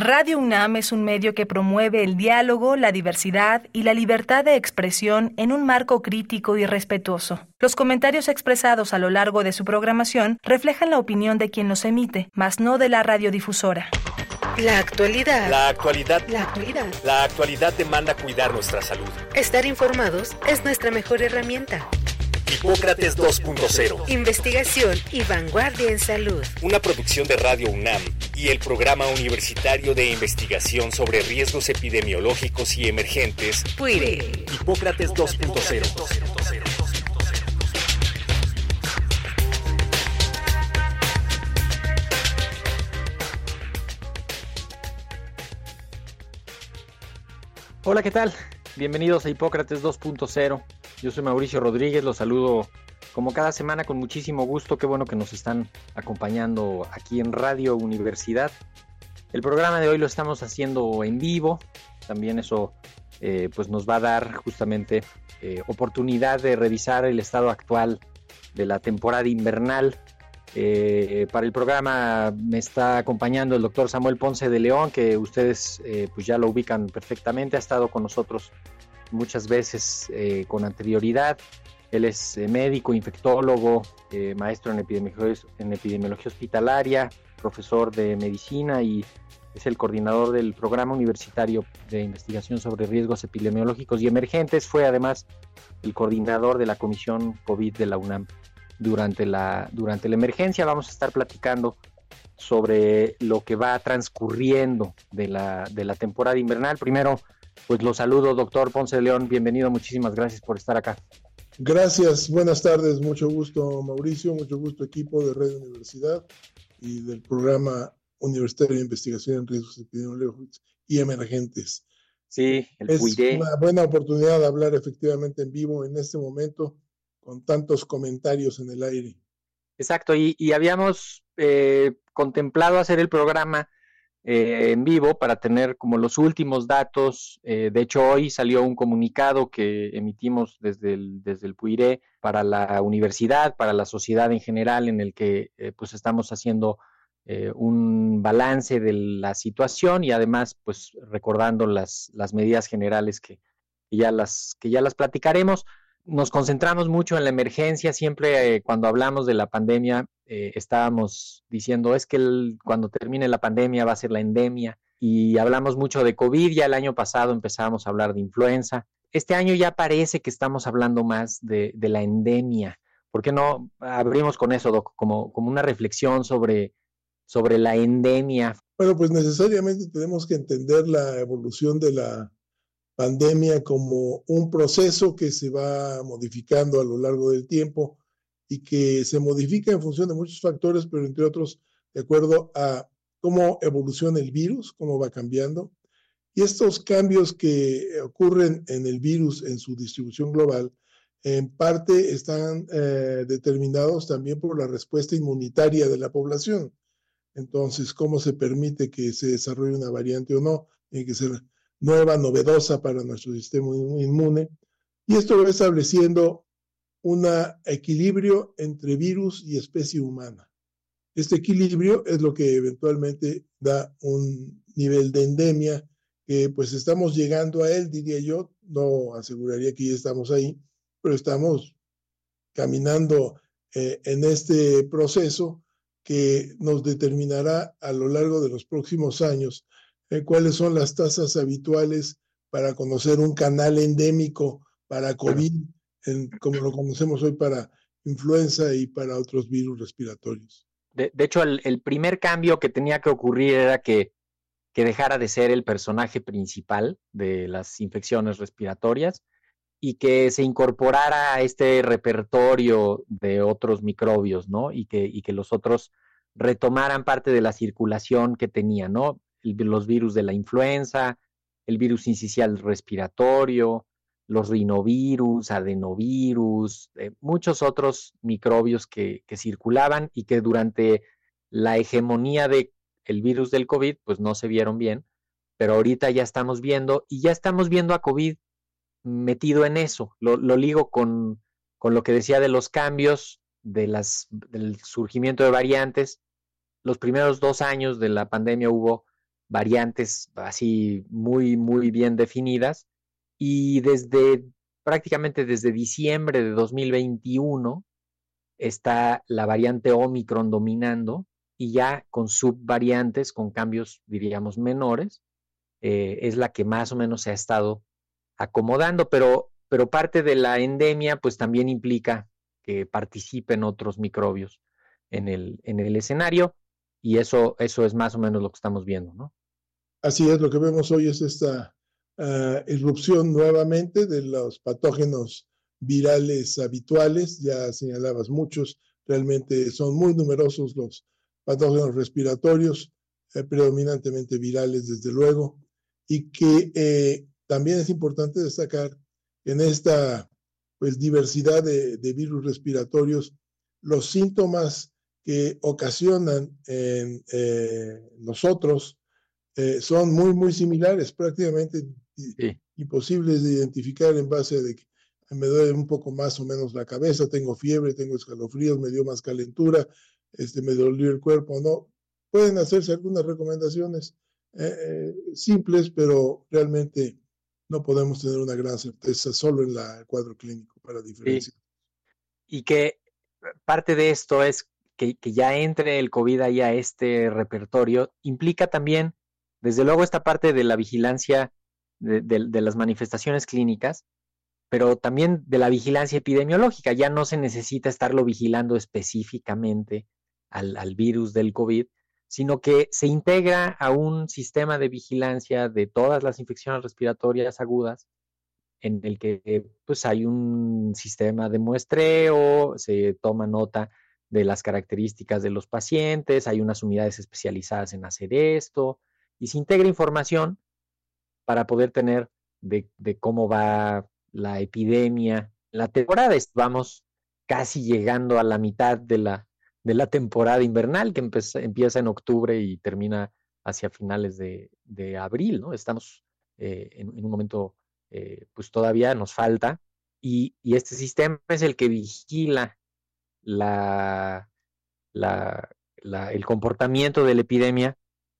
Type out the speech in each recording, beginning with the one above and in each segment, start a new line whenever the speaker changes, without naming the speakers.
Radio UNAM es un medio que promueve el diálogo, la diversidad y la libertad de expresión en un marco crítico y respetuoso. Los comentarios expresados a lo largo de su programación reflejan la opinión de quien los emite, mas no de la radiodifusora.
La actualidad.
La actualidad.
La actualidad.
La actualidad demanda cuidar nuestra salud.
Estar informados es nuestra mejor herramienta.
Hipócrates 2.0.
Investigación y vanguardia en salud.
Una producción de Radio UNAM y el Programa Universitario de Investigación sobre Riesgos Epidemiológicos y Emergentes.
PUIRE.
Hipócrates 2.0.
Hola, ¿qué tal? Bienvenidos a Hipócrates 2.0. Yo soy Mauricio Rodríguez, los saludo como cada semana con muchísimo gusto. Qué bueno que nos están acompañando aquí en Radio Universidad. El programa de hoy lo estamos haciendo en vivo. También eso eh, pues nos va a dar justamente eh, oportunidad de revisar el estado actual de la temporada invernal. Eh, para el programa me está acompañando el doctor Samuel Ponce de León, que ustedes pues ya lo ubican perfectamente, ha estado con nosotros muchas veces con anterioridad. Él es eh, médico, infectólogo, eh, maestro en epidemiología, en epidemiología hospitalaria, profesor de medicina y es el coordinador del programa universitario de investigación sobre riesgos epidemiológicos y emergentes. Fue además el coordinador de la comisión COVID de la UNAM durante la, durante la emergencia. Vamos a estar platicando sobre lo que va transcurriendo de la, de la temporada invernal. Primero, pues lo saludo, doctor Ponce de León. Bienvenido, muchísimas gracias por estar acá.
Gracias, buenas tardes, mucho gusto Mauricio, mucho gusto equipo de Red Universidad y del programa Universitario de Investigación en Riesgos Epidemiológicos y Emergentes.
Sí,
el es una buena oportunidad de hablar efectivamente en vivo en este momento con tantos comentarios en el aire.
Exacto, y, habíamos eh, contemplado hacer el programa eh, en vivo para tener como los últimos datos. Eh, de hecho, hoy salió un comunicado que emitimos desde el, desde el PUIRE para la universidad, para la sociedad en general, en el que eh, pues estamos haciendo un balance de la situación y además pues recordando las, las medidas generales que, ya las, que ya las platicaremos nos concentramos mucho en la emergencia, siempre eh, cuando hablamos de la pandemia eh, estábamos diciendo es que cuando termine la pandemia va a ser la endemia y hablamos mucho de COVID, ya el año pasado empezamos a hablar de influenza, este año ya parece que estamos hablando más de, la endemia. ¿Por qué no abrimos con eso, como, como una reflexión sobre, sobre la endemia?
Bueno, pues necesariamente tenemos que entender la evolución de la pandemia como un proceso que se va modificando a lo largo del tiempo y que se modifica en función de muchos factores, pero entre otros de acuerdo a cómo evoluciona el virus, cómo va cambiando. Y estos cambios que ocurren en el virus en su distribución global, en parte están eh, determinados también por la respuesta inmunitaria de la población. Entonces, cómo se permite que se desarrolle una variante o no, tiene que ser nueva, novedosa para nuestro sistema inmune. Y esto va estableciendo un equilibrio entre virus y especie humana. Este equilibrio es lo que eventualmente da un nivel de endemia que pues estamos llegando a él, diría yo, no aseguraría que ya estamos ahí, pero estamos caminando eh, en este proceso que nos determinará a lo largo de los próximos años eh, cuáles son las tasas habituales para conocer un canal endémico para COVID, como lo conocemos hoy para influenza y para otros virus respiratorios.
De, hecho, el, primer cambio que tenía que ocurrir era que, que dejara de ser el personaje principal de las infecciones respiratorias y que se incorporara a este repertorio de otros microbios, ¿no? Y que, y que los otros retomaran parte de la circulación que tenían, ¿no? Los virus de la influenza, el virus incisional respiratorio, los rinovirus, adenovirus, eh, muchos otros microbios que, circulaban y que durante la hegemonía del el virus del COVID, pues no se vieron bien, pero ahorita ya estamos viendo y ya estamos viendo a COVID metido en eso. Lo, ligo con, con, lo que decía de los cambios, de las, del surgimiento de variantes. Los primeros dos años de la pandemia hubo variantes así muy, muy bien definidas. Y desde prácticamente desde diciembre de 2021 está la variante Omicron dominando y ya con subvariantes, con cambios, diríamos, menores, eh, es la que más o menos se ha estado acomodando, pero, pero parte de la endemia pues también implica que participen otros microbios en el, en el escenario y eso, eso es más o menos lo que estamos viendo, ¿no?
Así es, lo que vemos hoy es esta uh, irrupción nuevamente de los patógenos virales habituales, ya señalabas muchos, realmente son muy numerosos los patógenos respiratorios, eh, predominantemente virales desde luego, y que eh, también es importante destacar en esta pues, diversidad de, virus respiratorios los síntomas que ocasionan en eh, nosotros eh, son muy, muy similares, prácticamente sí. imposibles de identificar en base a de que me duele un poco más o menos la cabeza, tengo fiebre, tengo escalofríos, me dio más calentura, este, me dolió el cuerpo, ¿no? Pueden hacerse algunas recomendaciones eh, eh, simples, pero realmente no podemos tener una gran certeza solo en la, el cuadro clínico para diferenciar. Sí.
Y que parte de esto es que, que, ya entre el COVID ahí a este repertorio, implica también, desde luego, esta parte de la vigilancia de, las manifestaciones clínicas, pero también de la vigilancia epidemiológica. Ya no se necesita estarlo vigilando específicamente al, al, virus del COVID, sino que se integra a un sistema de vigilancia de todas las infecciones respiratorias agudas, en el que pues, hay un sistema de muestreo, se toma nota de las características de los pacientes, hay unas unidades especializadas en hacer esto, y se integra información para poder tener de, cómo va la epidemia, la temporada. Vamos casi llegando a la mitad de la, de la temporada invernal que empieza, en octubre y termina hacia finales de, de abril, ¿no? Estamos eh, en, un momento, eh, pues todavía nos falta, y, y, este sistema es el que vigila la, la, el comportamiento de la epidemia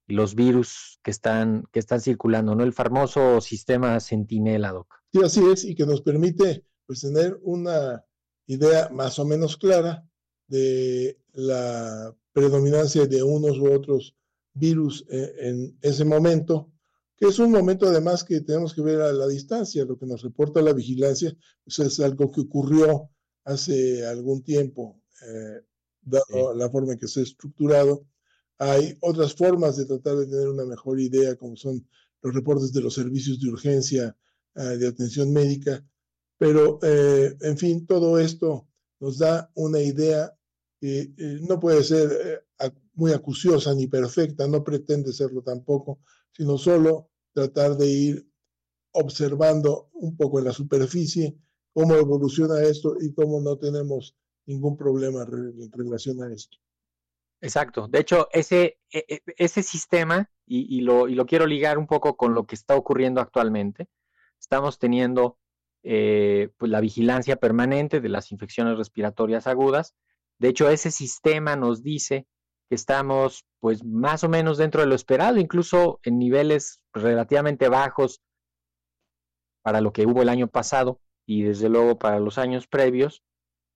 los virus que están, que están circulando, ¿no? El famoso sistema Sentinela, Doc.
Sí, así es, y que nos permite pues tener una idea más o menos clara de la predominancia de unos u otros virus en, en ese momento, que es un momento además que tenemos que ver a la distancia, lo que nos reporta la vigilancia, pues es algo que ocurrió hace algún tiempo, eh, dado sí. la forma en que se ha estructurado. Hay otras formas de tratar de tener una mejor idea, como son los reportes de los servicios de urgencia uh, de atención médica, pero eh, en fin, todo esto nos da una idea que eh, no puede ser eh, muy acuciosa ni perfecta, no pretende serlo tampoco, sino solo tratar de ir observando un poco en la superficie cómo evoluciona esto y cómo no tenemos ningún problema en relación a esto.
Exacto. De hecho, ese, e, e, ese sistema, y, lo, y, lo, quiero ligar un poco con lo que está ocurriendo actualmente, estamos teniendo eh, pues la vigilancia permanente de las infecciones respiratorias agudas. De hecho, ese sistema nos dice que estamos pues más o menos dentro de lo esperado, incluso en niveles relativamente bajos para lo que hubo el año pasado y desde luego para los años previos.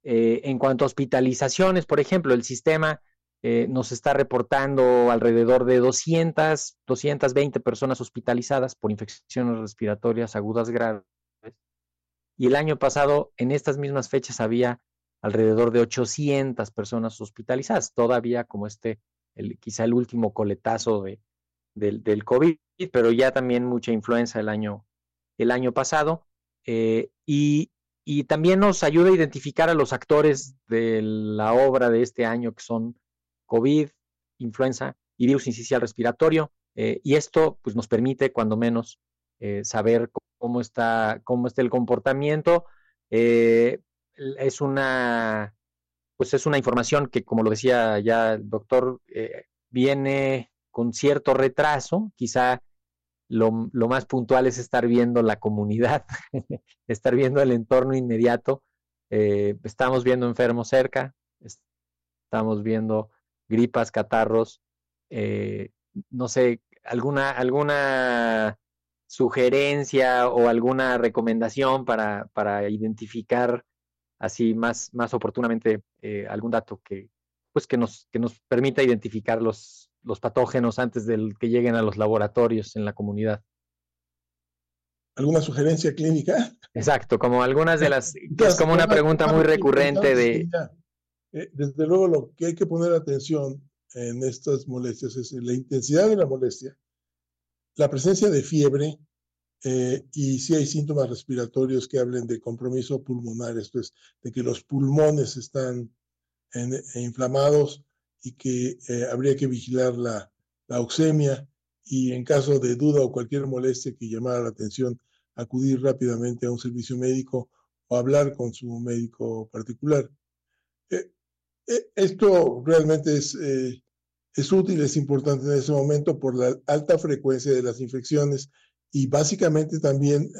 Eh, en cuanto a hospitalizaciones, por ejemplo, el sistema eh, nos está reportando alrededor de 200, 220 personas hospitalizadas por infecciones respiratorias agudas graves. Y el año pasado, en estas mismas fechas, había alrededor de 800 personas hospitalizadas, todavía como este, el, quizá el último coletazo de, del, del, COVID, pero ya también mucha influenza el año, el año pasado. Eh, y, y, también nos ayuda a identificar a los actores de la obra de este año, que son COVID, influenza y virus incisional respiratorio. Eh, y esto pues, nos permite, cuando menos, eh, saber cómo está, cómo está el comportamiento. Eh, es una, pues es una información que, como lo decía ya el doctor, viene con cierto retraso. Quizá lo, lo, más puntual es estar viendo la comunidad, estar viendo el entorno inmediato. Estamos viendo enfermos cerca, estamos viendo gripas, catarros. Eh, no sé, alguna, alguna sugerencia o alguna recomendación para, para identificar así más, más oportunamente eh, algún dato que, pues que, nos, que nos permita identificar los, los patógenos antes de que lleguen a los laboratorios en la comunidad.
¿Alguna sugerencia clínica?
Exacto, como algunas de las, es como una pregunta muy recurrente de...
Eh, desde luego lo que hay que poner atención en estas molestias es la intensidad de la molestia, la presencia de fiebre eh, y si hay síntomas respiratorios que hablen de compromiso pulmonar, esto es, de que los pulmones están inflamados y que eh, habría que vigilar la, la oxemia y en caso de duda o cualquier molestia que llamara la atención, acudir rápidamente a un servicio médico o hablar con su médico particular. Eh, eh, esto realmente es, es útil, es importante en ese momento por la alta frecuencia de las infecciones y básicamente también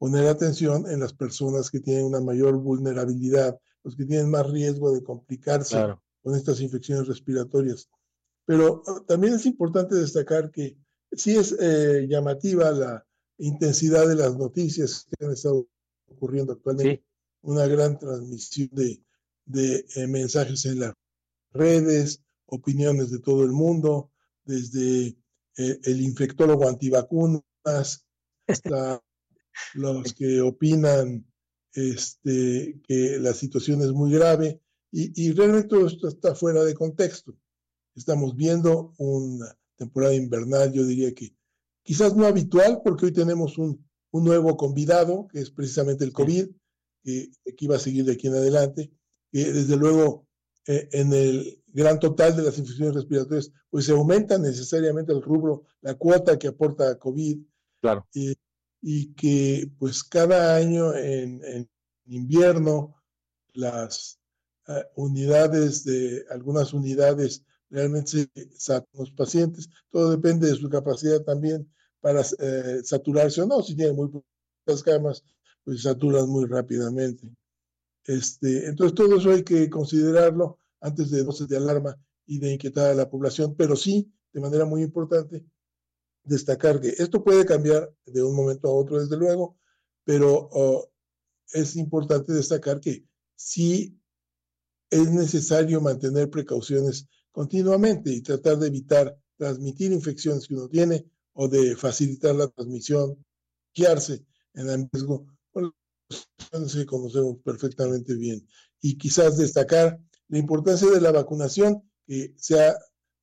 poner atención en las personas que tienen una mayor vulnerabilidad, los que tienen más riesgo de complicarse con estas infecciones respiratorias. Pero ah, también es importante destacar que sí es eh, llamativa la intensidad de las noticias que han estado ocurriendo actualmente. Una gran transmisión de, de eh, mensajes en las redes, opiniones de todo el mundo, desde eh, el infectólogo antivacunas hasta los que opinan este, que la situación es muy grave y, realmente todo esto está fuera de contexto. Estamos viendo una temporada invernal, yo diría que quizás no habitual, porque hoy tenemos un, nuevo convidado, que es precisamente el COVID, que, que, iba a seguir de aquí en adelante. Que desde luego, eh, en el gran total de las infecciones respiratorias, pues se aumenta necesariamente el rubro, la cuota que aporta COVID.
Claro.
y que pues cada año en, en invierno las eh, unidades de algunas unidades realmente los pacientes. Todo depende de su capacidad también para eh, saturarse o no. Si tienen muy pocas camas, pues saturan muy rápidamente. Este, entonces, todo eso hay que considerarlo antes de voces de alarma y de inquietar a la población, pero sí, de manera muy importante, destacar que esto puede cambiar de un momento a otro, desde luego, pero oh, es importante destacar que sí es necesario mantener precauciones continuamente y tratar de evitar transmitir infecciones que uno tiene o de facilitar la transmisión, guiarse en el riesgo que conocemos perfectamente bien. Y quizás destacar la importancia de la vacunación que se ha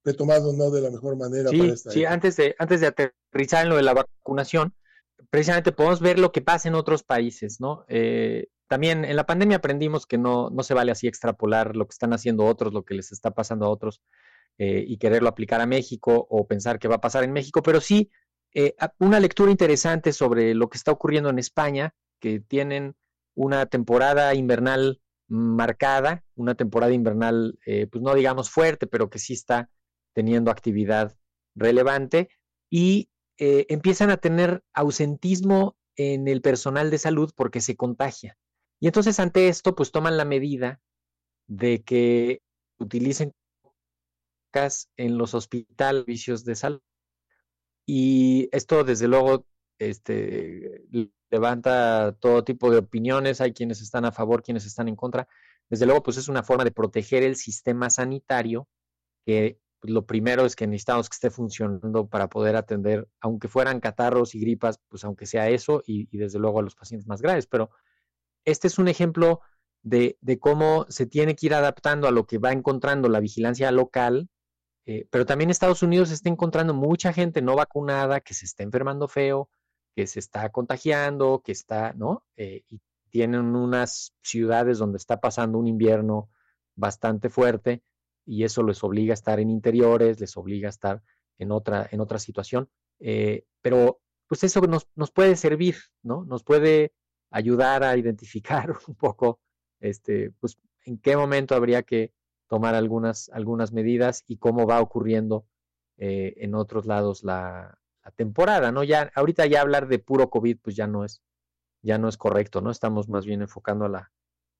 retomado no de la mejor manera
sí,
para esta
Sí, antes de, antes de aterrizar en lo de la vacunación, precisamente podemos ver lo que pasa en otros países, ¿no? Eh, también en la pandemia aprendimos que no, no se vale así extrapolar lo que están haciendo otros, lo que les está pasando a otros eh, y quererlo aplicar a México o pensar que va a pasar en México, pero sí eh, una lectura interesante sobre lo que está ocurriendo en España, que tienen una temporada invernal marcada, una temporada invernal, eh, pues no digamos fuerte, pero que sí está teniendo actividad relevante y empiezan a tener ausentismo en el personal de salud porque se contagia. Y entonces ante esto, pues toman la medida de que utilicen en los hospitales servicios de salud. Y esto, desde luego, este, levanta todo tipo de opiniones. Hay quienes están a favor, quienes están en contra. Desde luego, pues es una forma de proteger el sistema sanitario, que pues, lo primero es que necesitamos que esté funcionando para poder atender, aunque fueran catarros y gripas, pues aunque sea eso, y, desde luego a los pacientes más graves. Pero este es un ejemplo de, cómo se tiene que ir adaptando a lo que va encontrando la vigilancia local, eh, pero también Estados Unidos está encontrando mucha gente no vacunada que se está enfermando feo, que se está contagiando, que está, ¿no? Eh, y tienen unas ciudades donde está pasando un invierno bastante fuerte y eso les obliga a estar en interiores, les obliga a estar en otra, en otra situación. Eh, pero pues eso nos, nos puede servir, ¿no? Nos puede ayudar a identificar un poco este, pues, en qué momento habría que tomar algunas, algunas medidas y cómo va ocurriendo eh, en otros lados la, temporada, ¿no? Ya, ahorita ya hablar de puro COVID, pues ya no es, ya no es correcto, ¿no? Estamos más bien enfocando a la,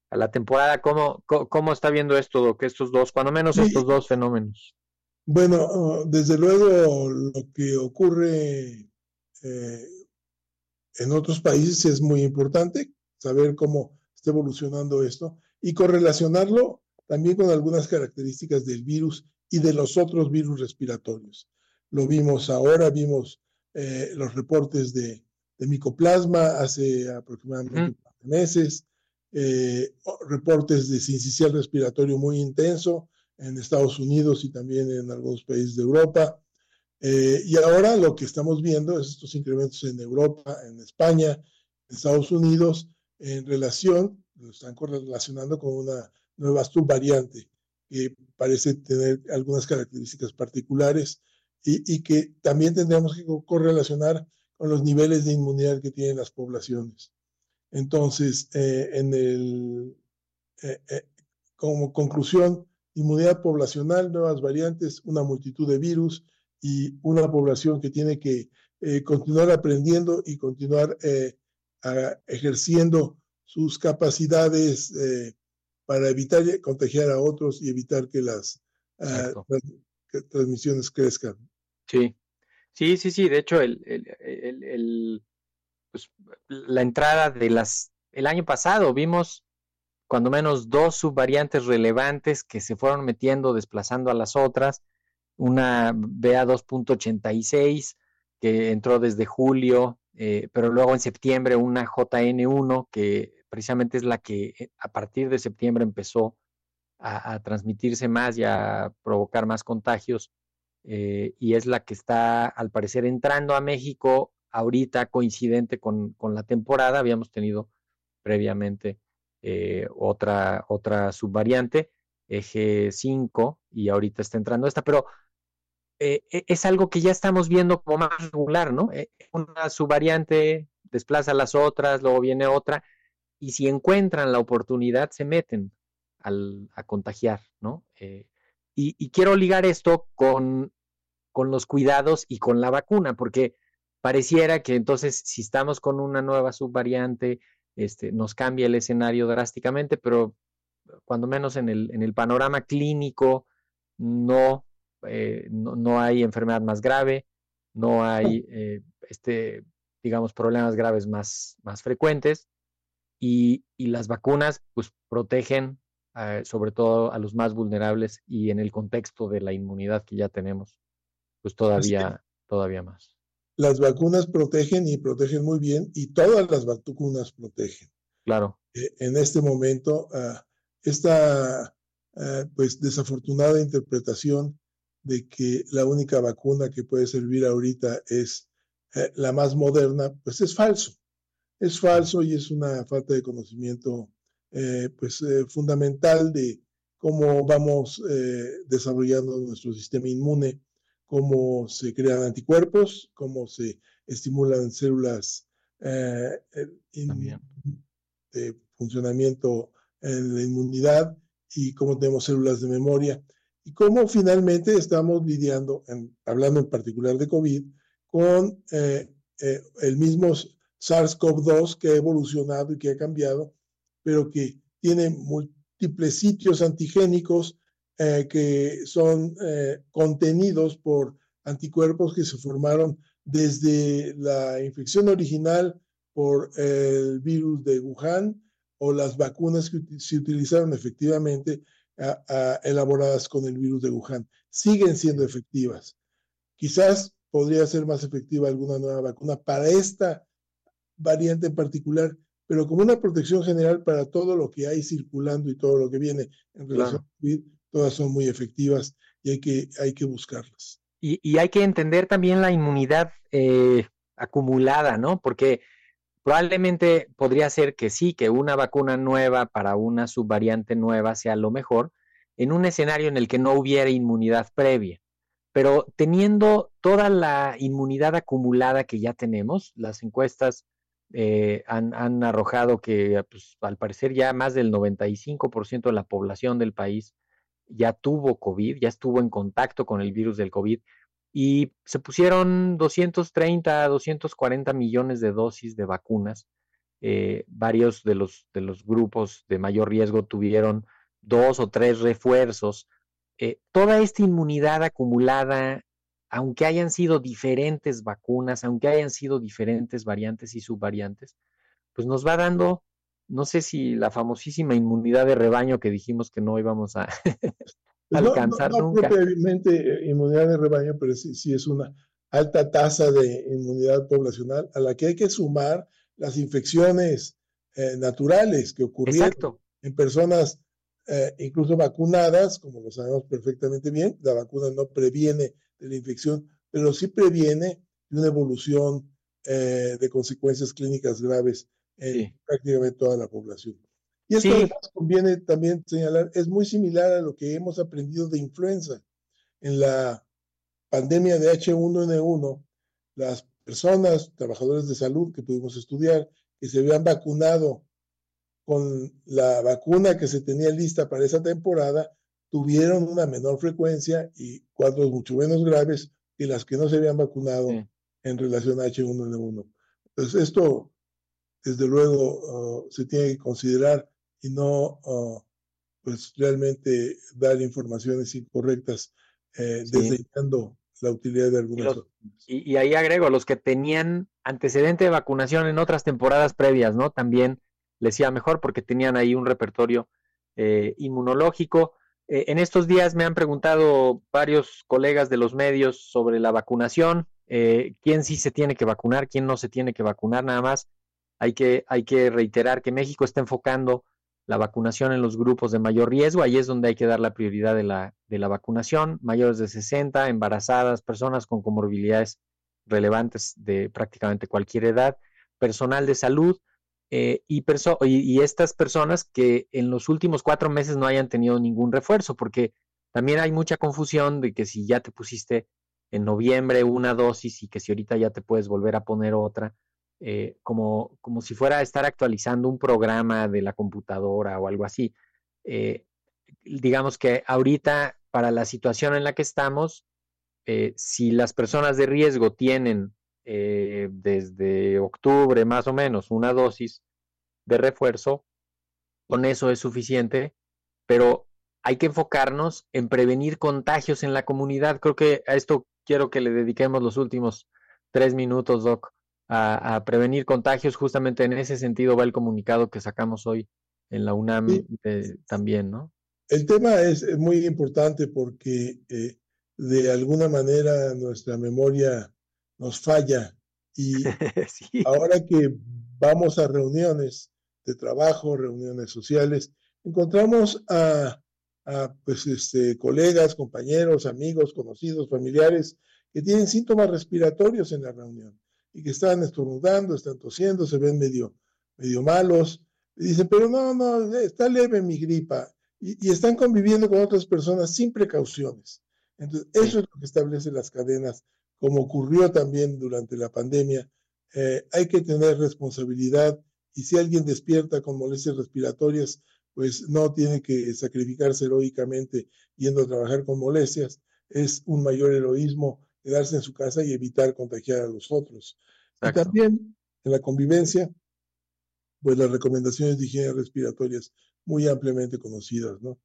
a la temporada. ¿Cómo, cómo, está viendo esto, que estos dos, cuando menos estos dos fenómenos?
Bueno, desde luego lo que ocurre eh, en otros países es muy importante, saber cómo está evolucionando esto y correlacionarlo también con algunas características del virus y de los otros virus respiratorios. Lo vimos ahora, vimos eh, los reportes de, micoplasma hace aproximadamente meses, eh, reportes de sincicial respiratorio muy intenso en Estados Unidos y también en algunos países de Europa. Eh, y ahora lo que estamos viendo es estos incrementos en Europa, en España, en Estados Unidos, en relación, lo están correlacionando con una nueva subvariante que parece tener algunas características particulares y, que también tendríamos que correlacionar con los niveles de inmunidad que tienen las poblaciones. Entonces, eh, en el, eh, eh, como conclusión, inmunidad poblacional, nuevas variantes, una multitud de virus y una población que tiene que continuar aprendiendo y continuar ejerciendo sus capacidades para evitar contagiar a otros y evitar que las transmisiones crezcan.
Sí, sí, sí, sí. De hecho, el, pues, la entrada de las... El año pasado vimos cuando menos dos subvariantes relevantes que se fueron metiendo, desplazando a las otras. Una BA2.86 que entró desde julio, eh, pero luego en septiembre una JN1 que precisamente es la que eh, a partir de septiembre empezó a transmitirse más y a provocar más contagios eh, y es la que está al parecer entrando a México ahorita coincidente con, la temporada. Habíamos tenido previamente eh, otra, otra subvariante, eje 5, y ahorita está entrando esta, pero eh, e, es algo que ya estamos viendo como más regular, ¿no? una subvariante desplaza las otras, luego viene otra, y si encuentran la oportunidad, se meten a contagiar, ¿no? Y, y, quiero ligar esto con con los cuidados y con la vacuna, porque pareciera que entonces si estamos con una nueva subvariante, este, nos cambia el escenario drásticamente, pero cuando menos en el, en el panorama clínico no, eh, no, hay enfermedad más grave, no hay, eh, este, digamos, problemas graves más, más frecuentes y, las vacunas pues protegen eh, sobre todo a los más vulnerables y en el contexto de la inmunidad que ya tenemos pues todavía, todavía más.
Las vacunas protegen y protegen muy bien y todas las vacunas protegen.
Claro.
Eh, en este momento, ah, esta ah, pues desafortunada interpretación de que la única vacuna que puede servir ahorita es eh, la más moderna, pues es falso. Es falso y es una falta de conocimiento eh, pues fundamental de cómo vamos desarrollando nuestro sistema inmune cómo se crean anticuerpos, cómo se estimulan células eh, de funcionamiento en la inmunidad y cómo tenemos células de memoria y cómo finalmente estamos lidiando, hablando en particular de COVID, con eh, eh, el mismo SARS-CoV-2 que ha evolucionado y que ha cambiado, pero que tiene múltiples sitios antigénicos eh, que son eh, contenidos por anticuerpos que se formaron desde la infección original por el virus de Wuhan o las vacunas que se utilizaron efectivamente elaboradas con el virus de Wuhan. Siguen siendo efectivas. Quizás podría ser más efectiva alguna nueva vacuna para esta variante en particular, pero como una protección general para todo lo que hay circulando y todo lo que viene en relación a COVID, todas son muy efectivas y hay que, hay que buscarlas.
Y, hay que entender también la inmunidad eh, acumulada, ¿no? Porque probablemente podría ser que sí, que una vacuna nueva para una subvariante nueva sea lo mejor en un escenario en el que no hubiera inmunidad previa. Pero teniendo toda la inmunidad acumulada que ya tenemos, las encuestas eh, han, han, arrojado que pues, al parecer ya más del 95% de la población del país ya tuvo COVID, ya estuvo en contacto con el virus del COVID y se pusieron 230, 240 millones de dosis de vacunas. Eh, varios de los, de los grupos de mayor riesgo tuvieron dos o tres refuerzos eh, toda esta inmunidad acumulada, aunque hayan sido diferentes vacunas, aunque hayan sido diferentes variantes y subvariantes, pues nos va dando, no sé si la famosísima inmunidad de rebaño que dijimos que no íbamos a pues alcanzar
no, no,
nunca.
propiamente eh, inmunidad de rebaño, pero sí, sí es una alta tasa de inmunidad poblacional a la que hay que sumar las infecciones eh, naturales que ocurrieron en personas eh, incluso vacunadas, como lo sabemos perfectamente bien. La vacuna no previene de la infección, pero sí previene una evolución eh, de consecuencias clínicas graves en prácticamente toda la población. Y esto además conviene también señalar, es muy similar a lo que hemos aprendido de influenza. En la pandemia de H1N1, las personas, trabajadores de salud que pudimos estudiar, que se habían vacunado con la vacuna que se tenía lista para esa temporada, tuvieron una menor frecuencia y cuadros mucho menos graves que las que no se habían vacunado en relación a H1N1. Entonces, esto, desde luego, uh, se tiene que considerar y no, uh, pues, realmente dar informaciones incorrectas, eh, desdeñando la utilidad de algunas.
Y, y, ahí agrego, los que tenían antecedente de vacunación en otras temporadas previas, ¿no? También les iba mejor porque tenían ahí un repertorio eh, inmunológico. Eh, en estos días me han preguntado varios colegas de los medios sobre la vacunación, eh, quién sí se tiene que vacunar, quién no se tiene que vacunar, nada más. Hay que, hay que reiterar que México está enfocando la vacunación en los grupos de mayor riesgo, ahí es donde hay que dar la prioridad de la, de la vacunación, mayores de 60, embarazadas, personas con comorbilidades relevantes de prácticamente cualquier edad, personal de salud eh, y, estas personas que en los últimos cuatro meses no hayan tenido ningún refuerzo, porque también hay mucha confusión de que si ya te pusiste en noviembre una dosis y que si ahorita ya te puedes volver a poner otra, eh, como, como si fuera a estar actualizando un programa de la computadora o algo así. Eh, digamos que ahorita, para la situación en la que estamos, si las personas de riesgo tienen desde octubre más o menos una dosis de refuerzo, con eso es suficiente, pero hay que enfocarnos en prevenir contagios en la comunidad. Creo que a esto quiero que le dediquemos los últimos tres minutos, Doc a, prevenir contagios. Justamente en ese sentido va el comunicado que sacamos hoy en la UNAM también, ¿no?
El tema es muy importante porque eh, de alguna manera nuestra memoria nos falla y ahora que vamos a reuniones de trabajo, reuniones sociales, encontramos a, a pues, este, colegas, compañeros, amigos, conocidos, familiares que tienen síntomas respiratorios en la reunión y que están estornudando, están tosiendo, se ven medio, medio malos. Y dicen, pero no, no, está leve mi gripa. Y, están conviviendo con otras personas sin precauciones. Entonces, eso es lo que establece las cadenas, como ocurrió también durante la pandemia. Eh, hay que tener responsabilidad y si alguien despierta con molestias respiratorias, pues no tiene que sacrificarse heroicamente yendo a trabajar con molestias. Es un mayor heroísmo quedarse en su casa y evitar contagiar a los otros. Y también en la convivencia, pues las recomendaciones de higiene respiratorias muy ampliamente conocidas, ¿no?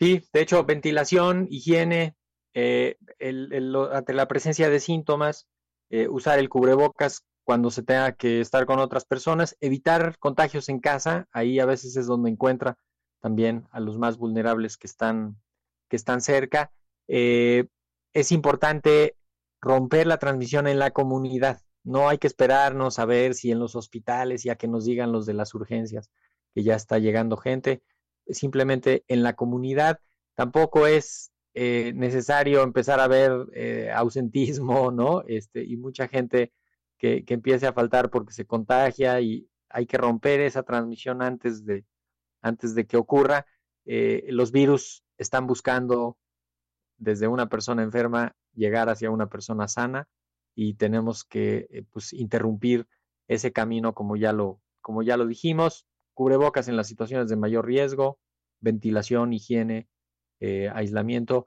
Sí, de hecho, ventilación, higiene, eh, ante la presencia de síntomas, eh, usar el cubrebocas cuando se tenga que estar con otras personas, evitar contagios en casa, ahí a veces es donde encuentra también a los más vulnerables que están, que están cerca, eh, es importante romper la transmisión en la comunidad. No hay que esperarnos a ver si en los hospitales y a que nos digan los de las urgencias que ya está llegando gente. Simplemente en la comunidad tampoco es eh, necesario empezar a ver eh, ausentismo, ¿no? Este, y mucha gente que, que, empiece a faltar porque se contagia y hay que romper esa transmisión antes de, antes de que ocurra. los virus están buscando desde una persona enferma llegar hacia una persona sana y tenemos que eh, pues, interrumpir ese camino como ya lo como ya lo dijimos, cubrebocas en las situaciones de mayor riesgo, ventilación, higiene, eh, aislamiento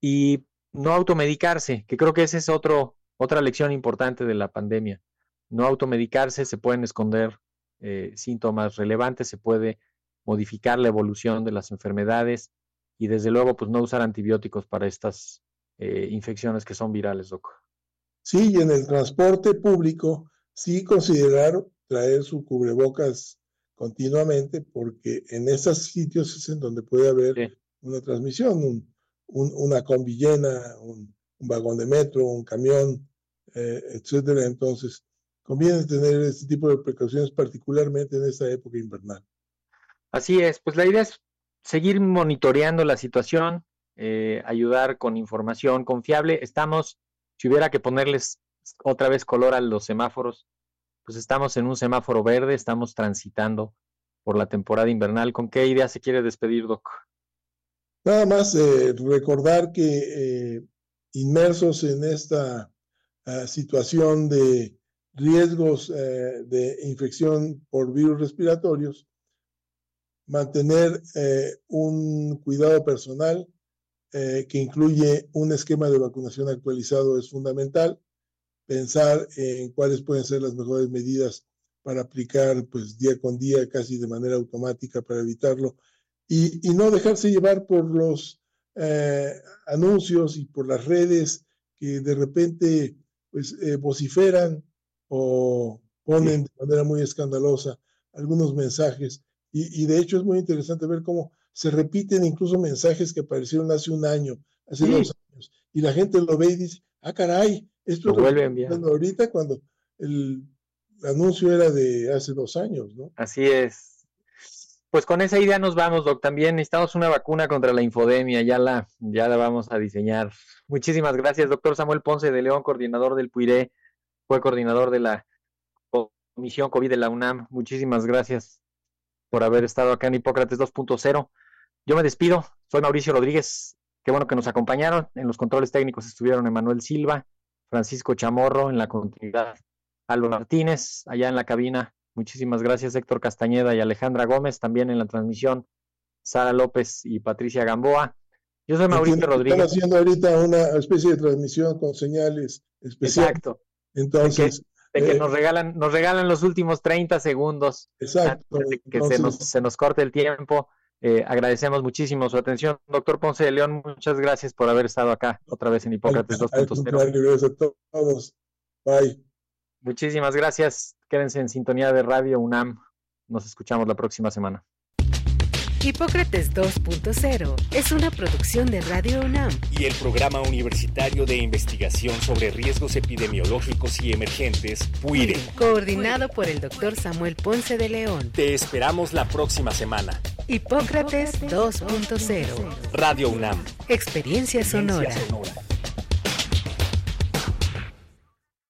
y no automedicarse, que creo que esa es otro, otra lección importante de la pandemia. No automedicarse, se pueden esconder eh, síntomas relevantes, se puede modificar la evolución de las enfermedades, y desde luego pues no usar antibióticos para estas eh, infecciones que son virales, Doc.
Sí, y en el transporte público sí considerar traer su cubrebocas continuamente porque en esos sitios es en donde puede haber una transmisión, un, una combi llena, un, vagón de metro, un camión, eh, etcétera. Entonces, conviene tener este tipo de precauciones, particularmente en esta época invernal.
Así es, pues la idea es seguir monitoreando la situación, eh, ayudar con información confiable. Estamos, si hubiera que ponerles otra vez color a los semáforos, pues estamos en un semáforo verde, estamos transitando por la temporada invernal. ¿Con qué idea se quiere despedir, Doc?
Nada más eh, recordar que eh, inmersos en esta ah, situación de riesgos eh, de infección por virus respiratorios, mantener un cuidado personal que incluye un esquema de vacunación actualizado es fundamental, pensar en cuáles pueden ser las mejores medidas para aplicar pues día con día casi de manera automática para evitarlo y, no dejarse llevar por los eh, anuncios y por las redes que de repente pues eh, vociferan o ponen de manera muy escandalosa algunos mensajes. Y, de hecho es muy interesante ver cómo se repiten incluso mensajes que aparecieron hace un año, hace dos años, y la gente lo ve y dice, ah, caray, esto
lo vuelve a
ahorita cuando el anuncio era de hace dos años, ¿no?
Así es. Pues con esa idea nos vamos, Doc. También necesitamos una vacuna contra la infodemia, ya la, ya la vamos a diseñar. Muchísimas gracias, doctor Samuel Ponce de León, coordinador del PUIRE, fue coordinador de la Comisión COVID de la UNAM. Muchísimas gracias por haber estado acá en Hipócrates 2.0. Yo me despido, soy Mauricio Rodríguez. Qué bueno que nos acompañaron. En los controles técnicos estuvieron Emanuel Silva, Francisco Chamorro, en la continuidad Aldo Martínez, allá en la cabina Muchísimas gracias Héctor Castañeda y Alejandra Gómez, también en la transmisión Sara López y Patricia Gamboa. Yo soy Mauricio Rodríguez.
Están haciendo ahorita una especie de transmisión con señales especiales.
Exacto.
Entonces,
de que, eh, nos regalan nos regalan los últimos 30 segundos.
Exacto.
que se, nos, se nos corte el tiempo. Eh, agradecemos muchísimo su atención. Doctor Ponce de León, muchas gracias por haber estado acá otra vez en Hipócrates 2.0.
Gracias a todos. Bye.
Muchísimas gracias. Quédense en sintonía de Radio UNAM. Nos escuchamos la próxima semana.
Hipócrates 2.0 es una producción de Radio UNAM
y el Programa Universitario de Investigación sobre Riesgos Epidemiológicos y Emergentes, PUIRE.
Coordinado por el doctor Samuel Ponce de León.
Te esperamos la próxima semana.
Hipócrates 2.0
Radio UNAM.
Experiencia sonora.